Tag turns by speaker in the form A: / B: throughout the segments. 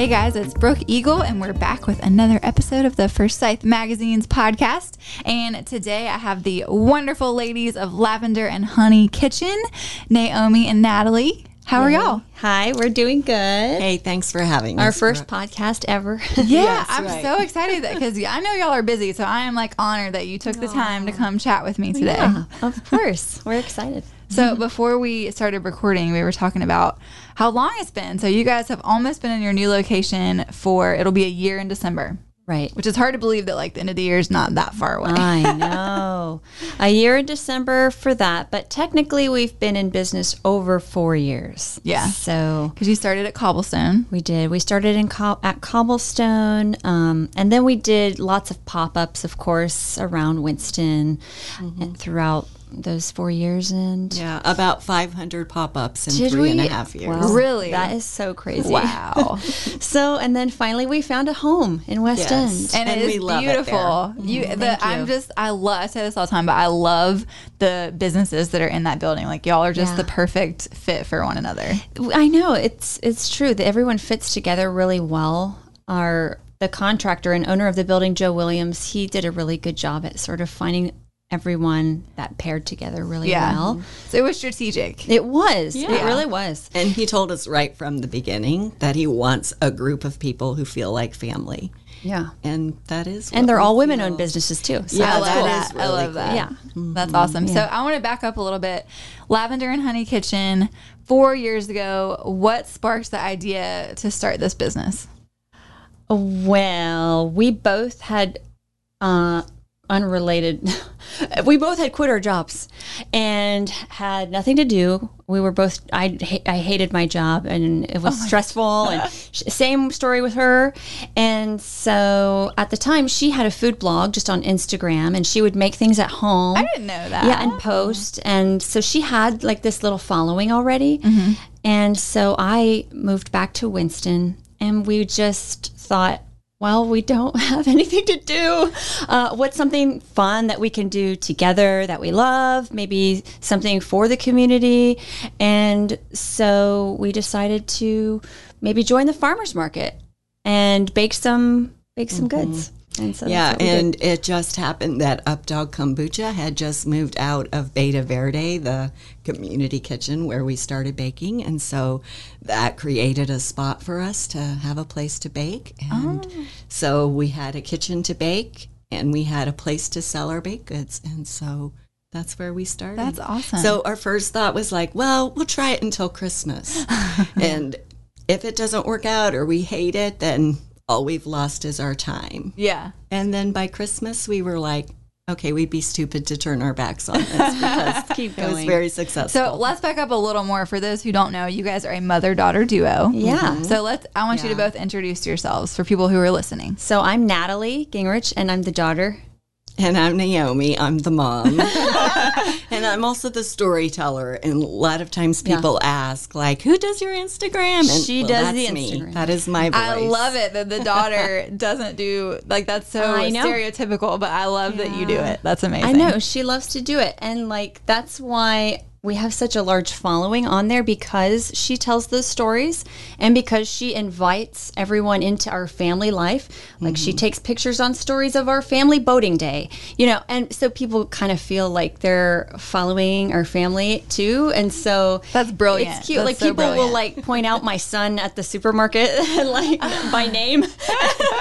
A: Hey guys, it's Brooke Eagle, and we're back with another episode of the Forsyth Magazine's podcast. And today I have the wonderful ladies of Lavender and Honey Kitchen, Naomi and Natalie. How are y'all?
B: Hi, we're doing good.
C: Hey, thanks for having me.
B: Our
C: us.
B: first podcast ever.
A: Yeah,
C: Yes,
A: I'm
C: right.
A: so excited because I know y'all are busy, so I am like honored that you took the time to come chat with me today.
B: yeah, of course. We're excited.
A: So before we started recording, we were talking about how long it's been. So you guys have almost been in your new location for it'll be a year in December,
B: Right.
A: which is hard to believe that like the end of the year is not that far away.
B: I know. A year in December for that, but technically we've been in business over four years.
A: Yeah.
B: So
A: Because you started at Cobblestone.
B: we did. We started in Co- at Cobblestone, um, and then we did lots of pop ups, of course, around Winston and throughout those four years. And
C: Yeah, about 500 pop-ups in
B: did
C: three
B: we?
C: and a half years.
B: Wow.
A: Really?
B: That is so crazy.
A: Wow.
B: So, and then finally we found a home in West
C: Yes.
B: End.
A: and,
C: And
A: it
C: we
A: is
C: love it
A: beautiful. Mm-hmm. you, the, I'm just, I love. I say this all the time, but I love the businesses that are in that building. Like y'all are just
B: Yeah.
A: the perfect fit for one another.
B: I know it's it's true that everyone fits together really well. Our the contractor and owner of the building, Joe Williams, he did a really good job at sort of finding everyone that paired together really
A: Yeah.
B: well.
A: So it was strategic.
B: It was. It really was.
C: And he told us right from the beginning that he wants a group of people who feel like family.
B: Yeah.
C: And that is
B: And they're all women
C: feel.
B: owned businesses too. So
C: Yeah,
A: I
B: that's
A: love
C: that
B: cool.
A: that.
C: is
A: I
C: really
A: love that.
C: cool.
B: Yeah.
A: That's awesome. So I want to back up a little bit. Lavender and Honey Kitchen, four years ago, what sparked the idea to start this business?
B: Well, we both had uh, unrelated. we both had quit our jobs and had nothing to do. We were both. I I hated my job and it was oh stressful. And sh- same story with her. And so at the time, she had a food blog just on Instagram, and she would make things at home.
A: I didn't know that.
B: Yeah, and post. And so she had like this little following already. Mm-hmm. And so I moved back to Winston and we just thought, well, we don't have anything to do. Uh, what's something fun that we can do together that we love? Maybe something for the community. And so we decided to maybe join the farmers market and bake some bake some goods. And so
C: Yeah,
B: we did.
C: and it just happened that Updog Kombucha had just moved out of Beta Verde, the community kitchen where we started baking. And so that created a spot for us to have a place to bake. And
B: Oh.
C: so we had a kitchen to bake and we had a place to sell our baked goods. And so that's where we started.
A: That's awesome.
C: So our first thought was like, well, we'll try it until Christmas. and if it doesn't work out or we hate it, then all we've lost is our time.
A: yeah.
C: And then by Christmas, we were like, okay, we'd be stupid to turn our backs on this because
B: Keep
C: it was
B: going.
C: very successful.
A: So let's back up a little more. For those who don't know, you guys are a mother daughter duo.
B: Yeah. Mm-hmm.
A: So let's. I want you to both introduce yourselves for people who are listening.
B: So I'm Natalie Gingrich, and I'm the daughter.
C: And I'm Naomi, I'm the mom. and I'm also the storyteller. And a lot of times people ask, like, who does your Instagram? And
B: She
C: well,
B: does the
C: me.
B: Instagram.
C: That is my voice.
A: I love it that the daughter doesn't do like that's so stereotypical, but I love that you do it. That's amazing.
B: I know she loves to do it, and like that's why we have such a large following on there because she tells those stories and because she invites everyone into our family life. Like she mm-hmm. takes pictures on stories of our family boating day, you know, and so people kind of feel like they're following our family too. And so
A: That's brilliant.
B: It's cute.
A: That's
B: like
A: so
B: people will like point out my son at the supermarket, like by name,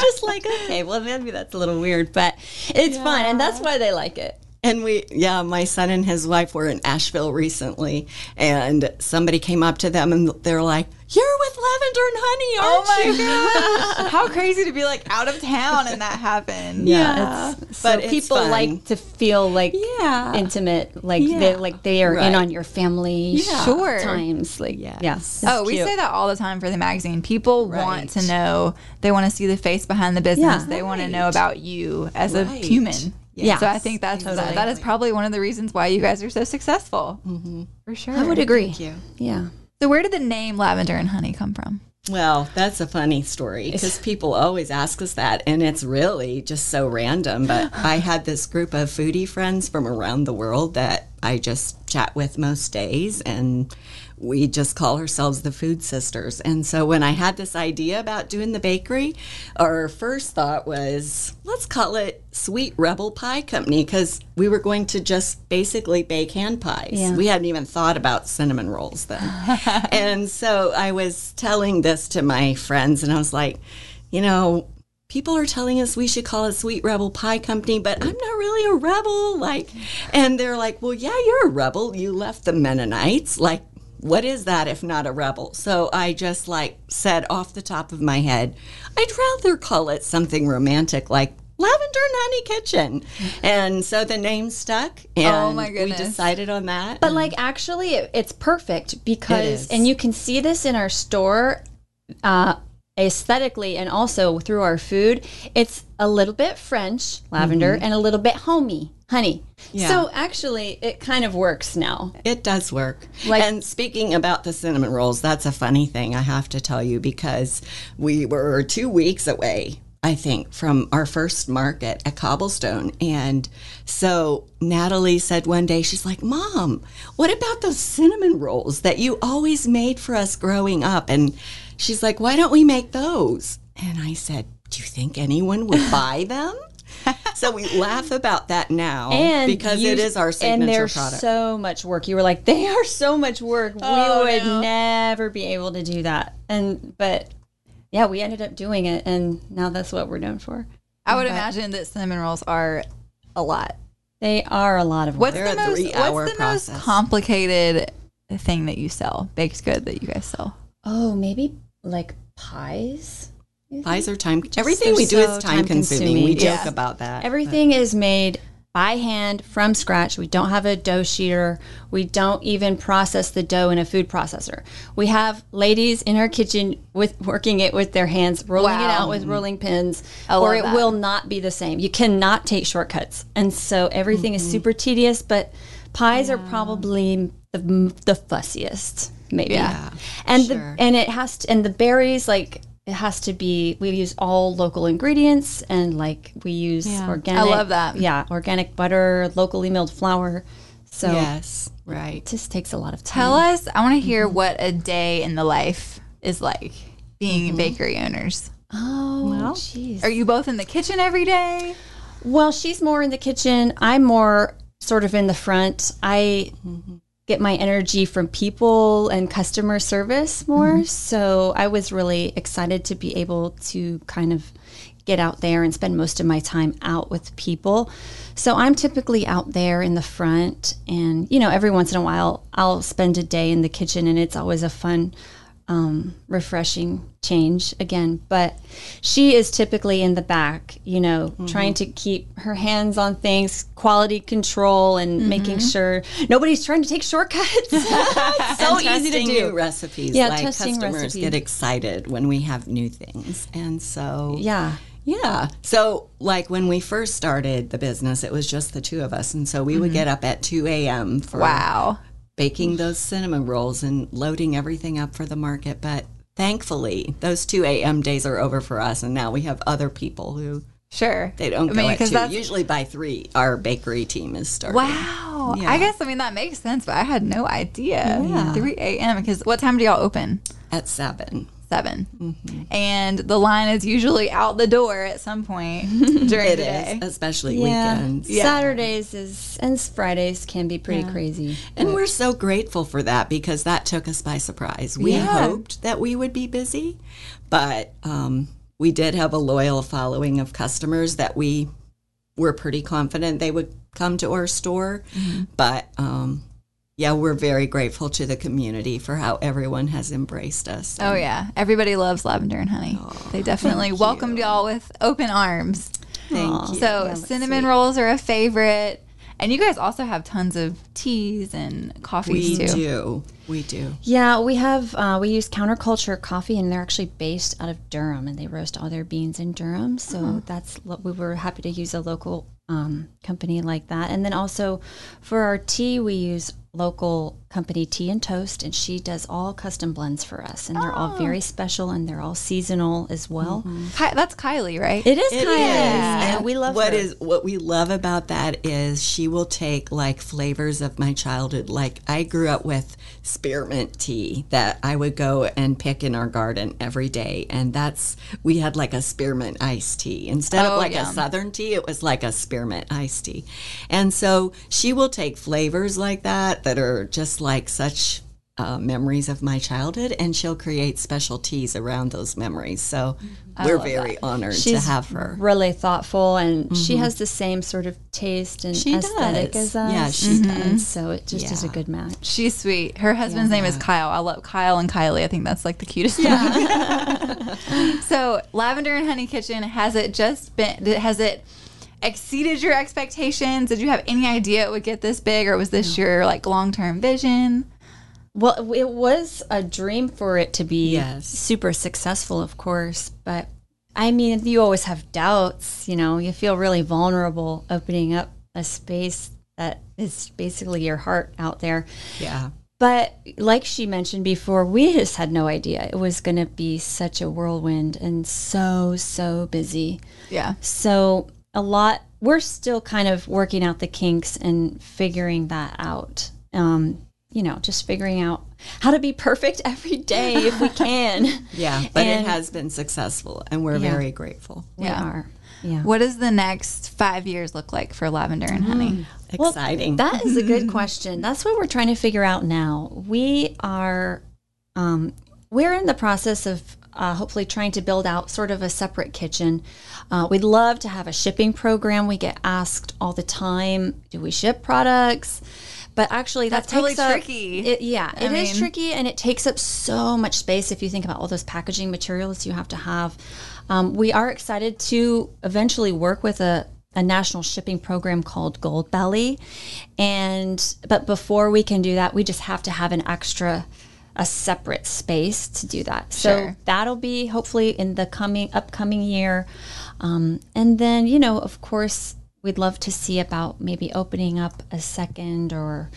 B: just like okay, well maybe that's a little weird, but it's fun, and that's why they like it.
C: And we, yeah, my son and his wife were in Asheville recently, and somebody came up to them and they're like, "You're with Lavender and Honey,
A: Oh
C: aren't
A: my
C: you?"
A: gosh! How crazy to be like out of town and that happened.
B: Yeah, it's, so
C: but it's
B: people
C: fun.
B: like to feel like
C: Yeah.
B: intimate, like
C: Yeah.
B: they like they are in on your family
A: Sure.
B: times. Like
C: Yes.
B: yeah, it's
A: Oh, we
B: cute.
A: say that all the time for the magazine. People want to know. They want to see the face behind the business.
B: Yeah.
A: they want to know about you as a human.
B: Yeah.
A: So I think that's that, that is probably one of the reasons why you guys are so successful. Mm-hmm. For sure.
B: I would agree.
C: Thank you.
B: Yeah,
A: So where did the name Lavender and Honey come from?
C: Well, that's a funny story because people always ask us that, and it's really just so random. But I had this group of foodie friends from around the world that I just chat with most days, and we just call ourselves the Food Sisters. And so when I had this idea about doing the bakery, our first thought was let's call it Sweet Rebel Pie Company because we were going to just basically bake hand pies.
B: Yeah.
C: We hadn't even thought about cinnamon rolls then. and so I was telling this to my friends, and I was like, you know, people are telling us we should call it Sweet Rebel Pie Company, but I'm not really a rebel. Like, and they're like, well, yeah, you're a rebel. You left the Mennonites. Like, what is that if not a rebel? So I just like said off the top of my head, I'd rather call it something romantic like Lavender Honey Kitchen. And so the name stuck. And
A: Oh, my
C: We decided on that.
B: But like actually, it, it's perfect because,
C: is.
B: and you can see this in our store, uh, aesthetically and also through our food. It's a little bit French lavender mm-hmm. and a little bit homey honey.
C: Yeah.
B: So actually, it kind of works now.
C: It does work.
B: Like-
C: and speaking about the cinnamon rolls, that's a funny thing I have to tell you because we were two weeks away, I think, from our first market at Cobblestone. And so Natalie said one day, she's like, Mom, what about those cinnamon rolls that you always made for us growing up? And she's like, Why don't we make those? And I said, Do you think anyone would buy them? so we laugh about that now
B: And
C: because
B: you-
C: it is our
B: and
C: signature
B: they're
C: product.
B: so much work. You were like, they are so much work.
A: Oh,
B: we would
A: no.
B: never be able to do that. And but yeah, we ended up doing it, and now that's what we're known for.
A: I would imagine that cinnamon rolls are a lot.
B: They are a lot of work.
A: What's
C: They're
A: the
C: a
A: most
C: three-hour
A: What's the most complicated thing that you sell? Baked good that you guys sell?
B: Oh, maybe like pies.
C: Pies are time. Consuming.
B: Everything
C: we do
B: so
C: is time consuming. We
B: time-consuming.
C: joke
A: Yeah.
C: about that.
B: Everything is made by hand from scratch. We don't have a dough sheeter. We don't even process the dough in a food processor. We have ladies in our kitchen with working it with their hands, rolling it out with rolling pins,
A: I
B: or it
A: that.
B: will not be the same. You cannot take shortcuts, and so everything
A: Mm-hmm.
B: is super tedious. But pies are probably the the fussiest, maybe.
A: Yeah,
B: and
C: sure.
B: the and it has to and the berries like. It has to be. We use all local ingredients, and like we use organic.
A: I love that.
B: Yeah, organic butter, locally milled flour. So
C: yes, right.
B: it just takes a lot of time.
A: Tell us. I want to hear
B: Mm-hmm.
A: what a day in the life is like being bakery owners.
B: Oh, jeez.
A: Are you both in the kitchen every day?
B: Well, she's more in the kitchen. I'm more sort of in the front. I get my energy from people and customer service more. Mm-hmm. So I was really excited to be able to kind of get out there and spend most of my time out with people. So I'm typically out there in the front and you know every once in a while I'll spend a day in the kitchen and it's always a fun um, refreshing change again. But she is typically in the back, you know, mm-hmm. trying to keep her hands on things, quality control, and mm-hmm. making sure nobody's trying to take shortcuts. so easy to do.
C: recipes.
B: Yeah,
C: like customers
B: recipes.
C: get excited when we have new things, and so
B: Yeah.
C: Yeah. So, like when we first started the business, it was just the two of us. And so we would mm-hmm. get up at 2 a.m. for
A: Wow.
C: Baking those cinnamon rolls and loading everything up for the market. But thankfully, those 2 a.m. days are over for us. And now we have other people who
A: Sure.
C: they don't
A: I
C: go
A: mean,
C: 2.
A: that's-
C: Usually by 3, our bakery team is starting.
A: Wow.
C: Yeah.
A: I guess I mean that makes sense, but I had no idea.
C: Yeah.
A: 3 a.m. Because what time do y'all open?
C: At 7.
A: 7
C: Mm-hmm.
A: And the line is usually out the door at some point during
C: It
A: the day.
C: is, especially
B: Yeah.
C: weekends.
B: Saturdays is and Fridays can be pretty crazy.
C: And we're so grateful for that because that took us by surprise. We
A: Yeah.
C: hoped that we would be busy, but um, we did have a loyal following of customers that we were pretty confident they would come to our store.
A: Mm-hmm.
C: But um, yeah, we're very grateful to the community for how everyone has embraced us.
A: Oh yeah, everybody loves lavender and honey. they definitely welcomed y'all with open arms.
C: Thank you.
A: So cinnamon rolls are a favorite, and you guys also have tons of teas and coffees
C: we
A: too.
C: do. We do.
B: Yeah, we have uh, we use counterculture coffee, and they're actually based out of Durham, and they roast all their beans in Durham. So that's lo- we were happy to use a local um, company like that. And then also for our tea, we use local company Tea and Toast, and she does all custom blends for us, and they're all very oh. special and they're all seasonal as well. Mm-hmm.
A: Ki- that's Kylie, right?
B: It is
C: It
B: Kylie,
C: is.
B: and we love
C: what
B: her.
C: is what we love about that is she will take like flavors of my childhood. Like I grew up with spearmint tea that I would go and pick in our garden every day, and that's we had like a spearmint iced tea instead
A: Oh,
C: of like
A: yum.
C: a southern tea. It was like a spearmint iced tea, and so she will take flavors like that that are just like such. Uh, memories of my childhood, and she'll create special teas around those memories. So mm-hmm. we're
A: love
C: very honored to
B: She's
C: have her.
B: really thoughtful, and she mm-hmm. has the same sort of taste and
C: She
B: aesthetic
C: does.
B: as us.
C: Yeah, she mm-hmm.
B: And so it just is a good match.
A: She's sweet. Her husband's name is Kyle. I love Kyle and Kylie. I think that's like the cutest thing. so, Lavender and Honey Kitchen has it just been? Has it exceeded your expectations? Did you have any idea it would get this big, or was this your like long term vision?
B: Well, it was a dream for it to be
C: Yes.
B: super successful, of course. But I mean, you always have doubts. You know, you feel really vulnerable opening up a space that is basically your heart out there.
C: Yeah.
B: But like she mentioned before, we just had no idea it was going to be such a whirlwind and so, so busy.
A: Yeah.
B: So a lot, we're still kind of working out the kinks and figuring that out. Um, you know, just figuring out how to be perfect every day if we can.
C: Yeah. But
B: And-
C: it has been successful and we're
B: Yeah.
C: very grateful.
B: we
A: Yeah.
B: are. Yeah.
A: What does the next five years look like for Lavender and Honey?
B: Well,
C: Exciting.
B: That is a good question. That's what we're trying to figure out now. We are, um, we're in the process of uh, hopefully trying to build out sort of a separate kitchen. Uh, we'd love to have a shipping program. We get asked all the time, do we ship products? But actually, that
A: That's really
B: takes up-
A: tricky.
B: It, yeah,
A: I
B: it is
A: mean-
B: tricky, and it takes up so much space. If you think about all those packaging materials you have to have, um, we are excited to eventually work with a a national shipping program called Goldbelly, and but before we can do that, we just have to have an extra a separate space to do that. So
A: Sure.
B: that'll be hopefully in the coming upcoming year, um, and then you know, of course, we'd love to see about maybe opening up a second or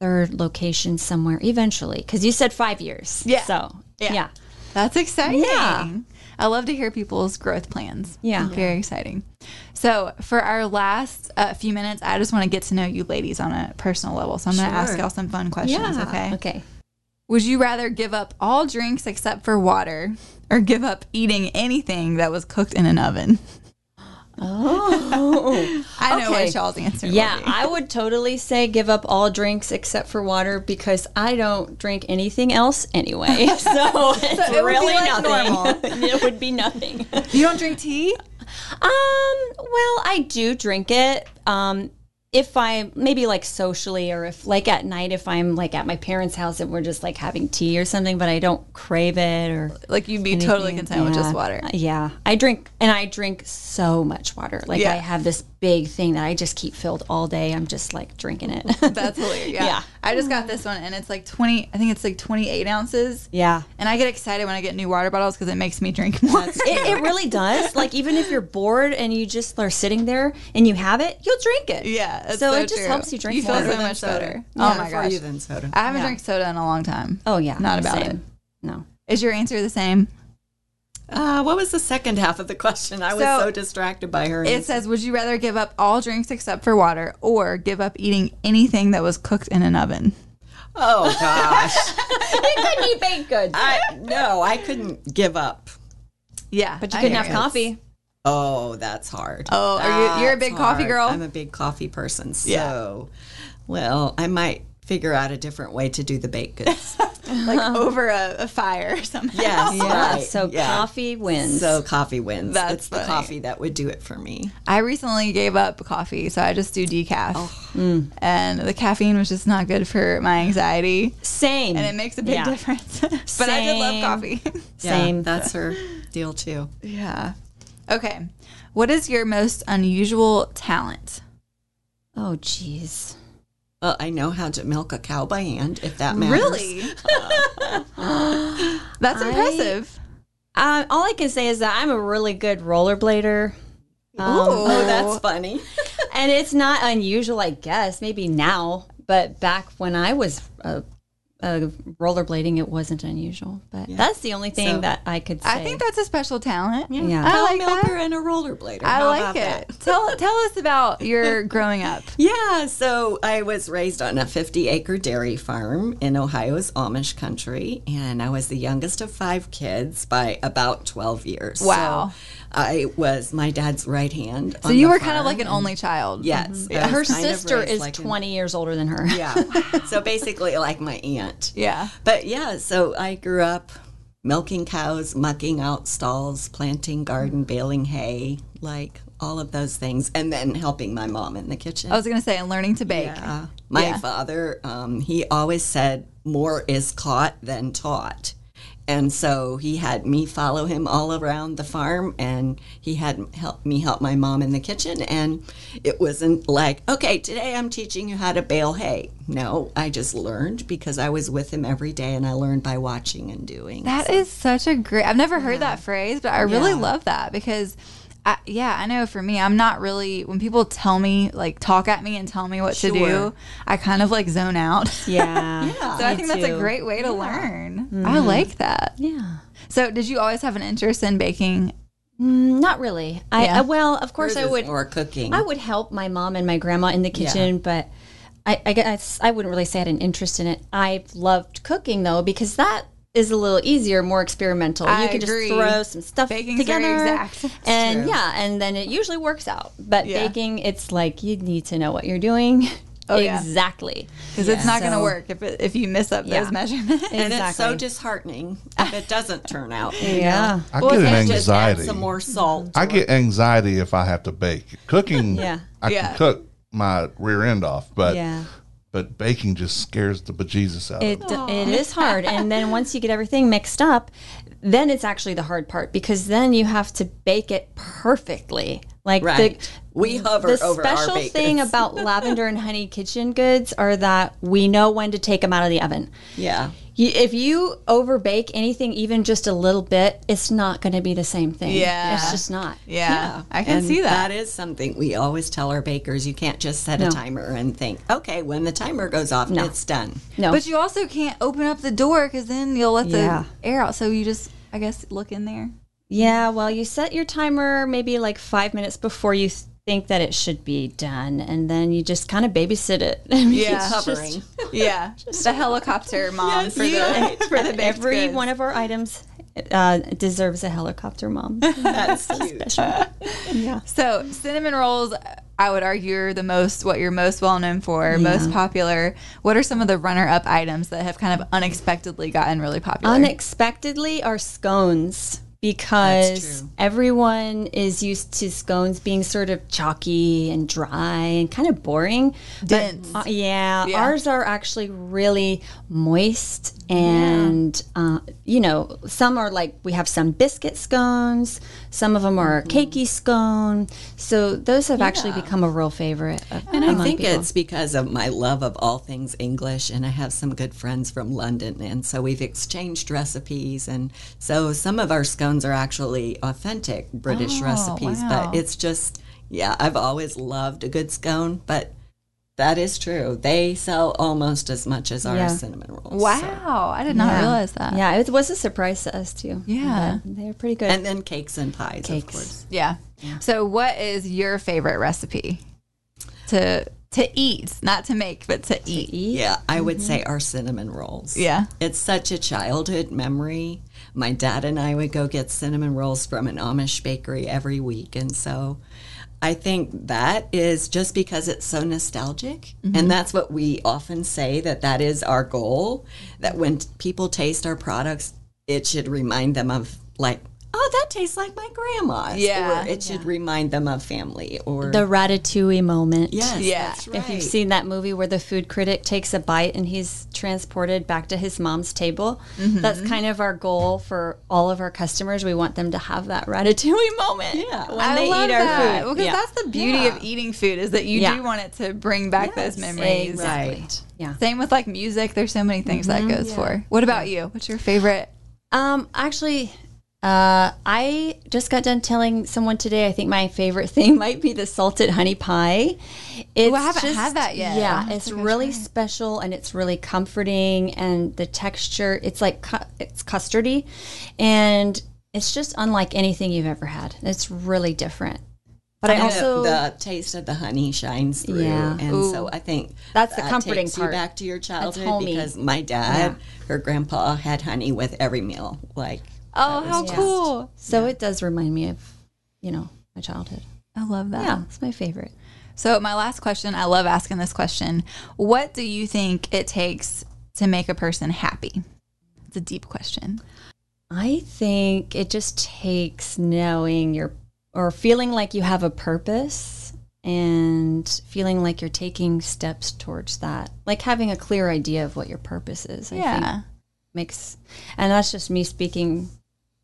B: third location somewhere eventually. Because you said five years,
A: Yeah.
B: So
A: Yeah.
B: yeah,
A: That's exciting.
B: Yeah.
A: I love to hear people's growth plans.
B: Yeah.
A: Very exciting. So, for our last uh, few minutes, I just want to get to know you ladies on a personal level. So, I'm going to ask y'all some fun questions, okay?
B: okay.
A: Would you rather give up all drinks except for water or give up eating anything that was cooked in an oven?
B: Oh,
A: I know
B: Okay.
A: what y'all's answer
B: yeah. I would totally say give up all drinks except for water because I don't drink anything else anyway. So it's
A: it
B: really
A: like
B: nothing. it would be nothing.
A: You don't drink tea?
B: Um, well, I do drink it. Um, if I maybe like socially or if like at night if I'm like at my parents' house and we're just like having tea or something, but I don't crave it or
A: Like, you'd be totally
B: anything.
A: content with just water.
B: Uh, yeah. I drink and I drink so much water. Like
A: Yeah.
B: I have this big thing that I just keep filled all day. I'm just like drinking it.
A: That's hilarious. Yeah.
B: Yeah.
A: I just got this one and it's like 20, I think it's like 28 ounces.
B: yeah.
A: And I get excited when I get new water bottles because it makes me drink more.
B: It, it really does. Like even if you're bored and you just are sitting there and you have it, you'll drink it.
A: yeah. It's
B: So it just
A: true.
B: helps you drink
A: You feel
B: more
A: so
B: than
A: much
C: soda.
A: better.
C: Yeah,
A: oh my
C: for
A: gosh.
C: you than soda.
A: I haven't
B: Yeah.
A: drank soda in a long time.
B: Oh yeah.
A: Not about
B: same.
A: it.
B: No.
A: Is your answer the same?
C: Uh, what was the second half of the question? I was
A: So-
C: so, distracted by her.
A: It
C: answer.
A: says, Would you rather give up all drinks except for water or give up eating anything that was cooked in an oven?
C: oh gosh,
B: you couldn't eat baked goods.
C: I no, I couldn't give up.
A: Yeah.
B: But you
A: I
B: couldn't have
A: you.
B: coffee.
C: Oh, that's hard.
A: Oh, are you- you're a
C: That's
A: big coffee girl?
C: I'm a big coffee person. So,
A: Yeah.
C: well, I might figure out a different way to do the baked goods.
A: Like over a, a fire or something.
C: yes,
B: Yeah.
C: right.
B: So
C: yeah.
B: coffee wins.
C: So coffee wins.
A: That's
C: it's
A: funny.
C: the coffee that would do it for me.
A: I recently gave up coffee, so I just do decaf.
C: Oh.
B: Mm.
A: And the caffeine was just not good for my anxiety.
B: Same.
A: And it makes a big
B: Yeah.
A: difference. but I did love
B: Same.
A: coffee.
B: Same.
C: That's her deal too.
A: yeah. Okay. What is your most unusual talent?
B: oh jeez.
C: Well, I know how to milk a cow by hand, if that matters.
A: Really? That's
B: I-
A: impressive.
B: Uh, all I can say is that I'm a really good rollerblader. Um,
C: Oh, that's funny.
B: and it's not unusual, I guess. Maybe now but back when I was uh, uh, rollerblading, it wasn't unusual. But that's the only thing
C: So-
B: that I could say.
A: I think that's a special talent.
B: Yeah.
A: I
C: Cow
A: like
C: milker
A: that.
C: and a rollerblader.
A: I
C: How
A: like it.
C: that?
A: Tell tell us about your growing up.
C: Yeah, so I was raised on a 50 acre dairy farm in Ohio's Amish country, and I was the youngest of five kids by about 12 years.
A: Wow.
C: So I was my dad's right hand.
A: So you were kind of like an only child.
C: Yes.
B: Mm-hmm. her
C: kind of
B: sister is
C: like an-
B: 20 years older than her.
C: yeah. so basically, like my aunt.
A: Yeah.
C: But yeah, so I grew up milking cows, mucking out stalls, planting garden, baling hay, like all of those things, and then helping my mom in the kitchen.
A: I was gonna say, and learning to bake.
C: Yeah. My
A: Yeah.
C: father, um, he always said, more is caught than taught. And so he had me follow him all around the farm, and he had help me help my mom in the kitchen. And it wasn't like, okay, today I'm teaching you how to bale hay. No, I just learned because I was with him every day, and I learned by watching and doing.
A: That is such a great. I've never heard that phrase, but I really
C: Yeah.
A: love that because. I, yeah, I know for me, I'm not really, when people tell me, like, talk at me and tell me what to do, I kind of like zone out.
B: Yeah.
C: Yeah.
A: So I
B: Me
A: think that's a great way to learn. I like that.
B: Yeah.
A: So, did you always have an interest in baking?
B: Mm, not really. I,
A: Yeah.
B: I well, of course, I would.
C: more cooking.
B: I would help my mom and my grandma in the kitchen, but I, I guess I wouldn't really say I had an interest in it. I loved cooking though because that is a little easier, more experimental.
A: I
B: you can
A: agree.
B: just throw some stuff
A: Baking's
B: together,
A: very exact.
B: And
C: true.
B: yeah, and then it usually works out. But
A: Yeah.
B: baking, it's like you need to know what you're doing
A: Oh,
B: exactly.
A: Because it's not going to work if, it, if you mess up
B: Yeah.
A: those measurements.
C: and it's so disheartening if it doesn't turn out. you know?
B: Yeah.
D: I
A: Well,
D: get an
A: it's
C: Just add
D: anxiety.
C: some more salt.
D: I
C: to
D: get anxiety if I have to bake. Cooking,
B: Yeah.
D: I
A: Yeah.
D: can cook my rear end off, but
B: Yeah.
D: But baking just scares the bejesus out
B: It,
D: of me.
B: it is hard. And then once you get everything mixed up, then it's actually the hard part because then you have to bake it perfectly. Like
C: Right.
B: the
C: We hover
B: the
C: over
B: special
C: bakers.
B: thing about lavender and honey kitchen goods are that we know when to take them out of the oven.
C: Yeah.
B: You, if you overbake anything even just a little bit, it's not going to be the same thing.
A: Yeah.
B: it's just not.
A: yeah, I can
C: And
A: see that.
C: That is something we always tell our bakers. You can't just set
B: No.
C: a timer and think, okay, when the timer goes off, it's done.
B: No,
A: But you also can't open up the door because then you'll let the
B: Yeah.
A: air out. So you just, I guess, look in there.
B: Yeah, well, you set your timer maybe like five minutes before you think that it should be done, and then you just kind of babysit it.
A: Yeah.
B: It's just-
C: Hovering.
A: Yeah, the helicopter mom for
B: you-
A: the for the baked
B: every
A: goods.
B: one of our items uh, deserves a helicopter mom.
C: That's cute.
B: yeah.
A: So cinnamon rolls, I would argue, are the most what you're most well known for, most popular. What are some of the runner-up items that have kind of unexpectedly gotten really popular?
B: Unexpectedly, are scones because everyone is used to scones being sort of chalky and dry and kind of boring. But, uh, yeah,
A: Yeah.
B: ours are actually really moist and uh, you know some are like we have some biscuit scones some of them are a cakey scone so those have actually become a real favorite of-
C: And I think
B: people.
C: it's because of my love of all things English, and I have some good friends from London, and so we've exchanged recipes, and so some of our scones are actually authentic British
A: Oh,
C: recipes,
A: wow.
C: but it's just, yeah, I've always loved a good scone, but that is true. They sell almost as much as our
B: Yeah.
C: cinnamon rolls.
A: wow,
C: so.
A: I did not
B: Yeah.
A: realize that.
B: yeah it was a surprise to us too
A: Yeah.
B: They're pretty good
C: And then cakes and pies, of
B: Cakes.
C: course.
A: Yeah. So, what is your favorite recipe to to eat, not to make, but to eat?
B: eat
C: Yeah, I would mm-hmm. say our cinnamon rolls.
A: Yeah.
C: It's such a childhood memory. My dad and I would go get cinnamon rolls from an Amish bakery every week. And so I think that is just because it's so nostalgic. And mm-hmm. that's what we often say that that is our goal that when people taste our products, it should remind them of, like, oh, that tastes like my grandma's.
A: Yeah.
C: Or it should remind them of family. Or,
B: the ratatouille moment
C: yes,
A: Yeah.
C: that's right.
B: If you've seen that movie where the food critic takes a bite and he's transported back to his mom's table,
C: Mm-hmm.
B: that's kind of our goal for all of our customers. We want them to have that ratatouille moment
C: Yeah.
B: when
A: I
B: they
A: love
B: eat our
A: that.
B: food.
A: because
B: Yeah.
A: that's the beauty
C: Yeah.
A: of eating food is that you
B: Yeah.
A: do want it to bring back those memories.
B: exactly.
C: Right.
B: yeah.
A: Same with like music. There's so many things that goes for. What about you? What's your favorite?
B: Um, actually, Uh, I just got done telling someone today. I think my favorite thing might be the salted honey pie. It's
A: I haven't had that yet.
B: Yeah, it's
A: have to go
B: really
A: try
B: special and it's really comforting. And the texture, it's like cu- it's custardy, and it's just unlike anything you've ever had. It's really different. But I
C: And
B: also
C: the, taste of the honey shines through,
B: Yeah.
C: and so I think
B: That's the comforting
C: takes
B: part.
C: You back to your childhood because my dad, her grandpa, had honey with every meal. Like
A: Oh, how
B: just-
A: cool.
B: so it does remind me of, you know, my childhood.
A: I love that.
B: Yeah, it's my favorite.
A: So, my last question I love asking this question. What do you think it takes to make a person happy? It's a deep question.
B: I think it just takes knowing your or feeling like you have a purpose and feeling like you're taking steps towards that. Like having a clear idea of what your purpose is. I
A: Yeah.
B: think makes and that's just me speaking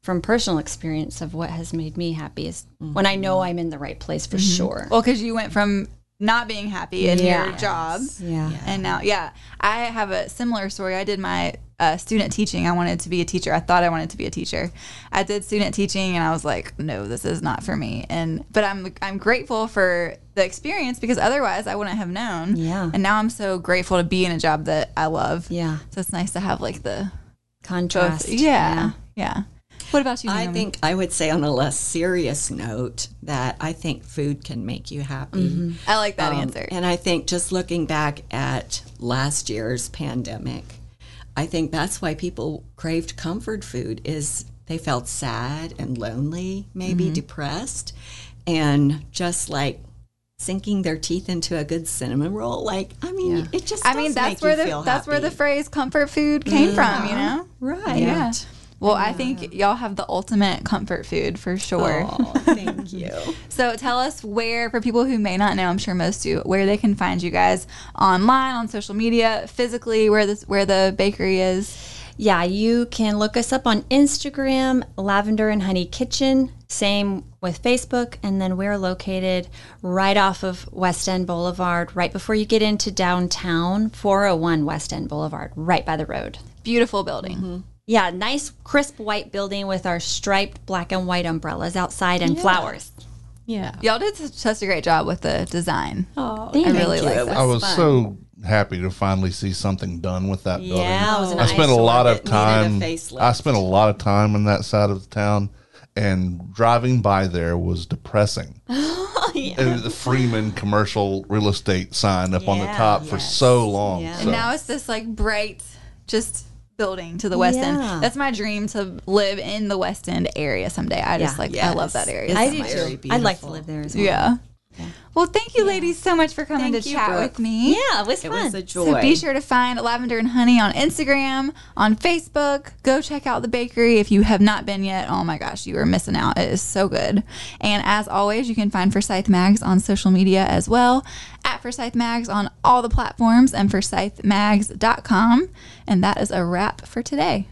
B: from personal experience of what has made me happy is when I know I'm in the right place for sure.
A: Well, because you went from not being happy in your
B: Yes.
A: job.
B: Yeah.
A: And now, yeah, I have a similar story. I did my uh, student teaching. I wanted to be a teacher. I thought I wanted to be a teacher. I did student teaching, and I was like, no, this is not for me. And but I'm I'm grateful for the experience because otherwise I wouldn't have known.
B: Yeah.
A: And now I'm so grateful to be in a job that I love.
B: Yeah.
A: So it's nice to have like the
B: Contrast.
A: both. Yeah. Yeah. What about you?
C: I think I would say on a less serious note that I think food can make you happy.
A: I like that
C: Um,
A: answer.
C: And I think just looking back at last year's pandemic, I think that's why people craved comfort food is they felt sad and lonely, maybe
A: Mm-hmm.
C: depressed, and just like sinking their teeth into a good cinnamon roll. Like, I mean, it just
A: I mean, that's
C: make
A: where the
C: feel
A: that's where the phrase comfort food came from. You know.
C: right.
A: Yeah. Well, I think y'all have the ultimate comfort food for sure.
C: Oh, thank you.
A: So tell us where, for people who may not know, I'm sure most do, where they can find you guys online, on social media, physically, where this where the bakery is.
B: Yeah, you can look us up on Instagram, Lavender and Honey Kitchen. Same with Facebook. And then we're located right off of West End Boulevard, right before you get into downtown, 401 West End Boulevard, right by the road.
A: Beautiful building. Mm-hmm.
B: Yeah, nice, crisp white building with our striped black and white umbrellas outside and flowers.
C: Yeah.
A: Y'all did such- such a great job with the design.
C: Oh,
B: Thank
A: I really
C: you.
A: like that.
D: I was
C: fun.
D: so happy to finally see something done with that building.
B: Yeah, it was
D: I spent a lot of
C: that needed a
D: time. I spent a lot of time in that side of the town, and driving by there was depressing. And the Freeman commercial real estate sign up on the
B: Yeah,
D: top for so long.
B: Yeah.
D: So-
A: And now it's this like bright, just building to the West
B: Yeah.
A: End. That's my dream to live in the West End area someday. I just
B: Yeah.
A: like I love that area.
C: It's
B: I do too. I'd like to live there as well.
A: Yeah. Well, thank you, ladies, so much for coming
C: Thank
A: to
C: you,
A: chat
C: Brooke.
A: with me.
B: Yeah, it was
C: It
B: fun.
C: was a joy.
A: So be sure to find Lavender and Honey on Instagram, on Facebook. Go check out the bakery if you have not been yet. Oh my gosh, you are missing out. It is so good. And as always, you can find Forsyth Mags on social media as well at Forsyth Mags on all the platforms and forsythmags.com. And that is a wrap for today.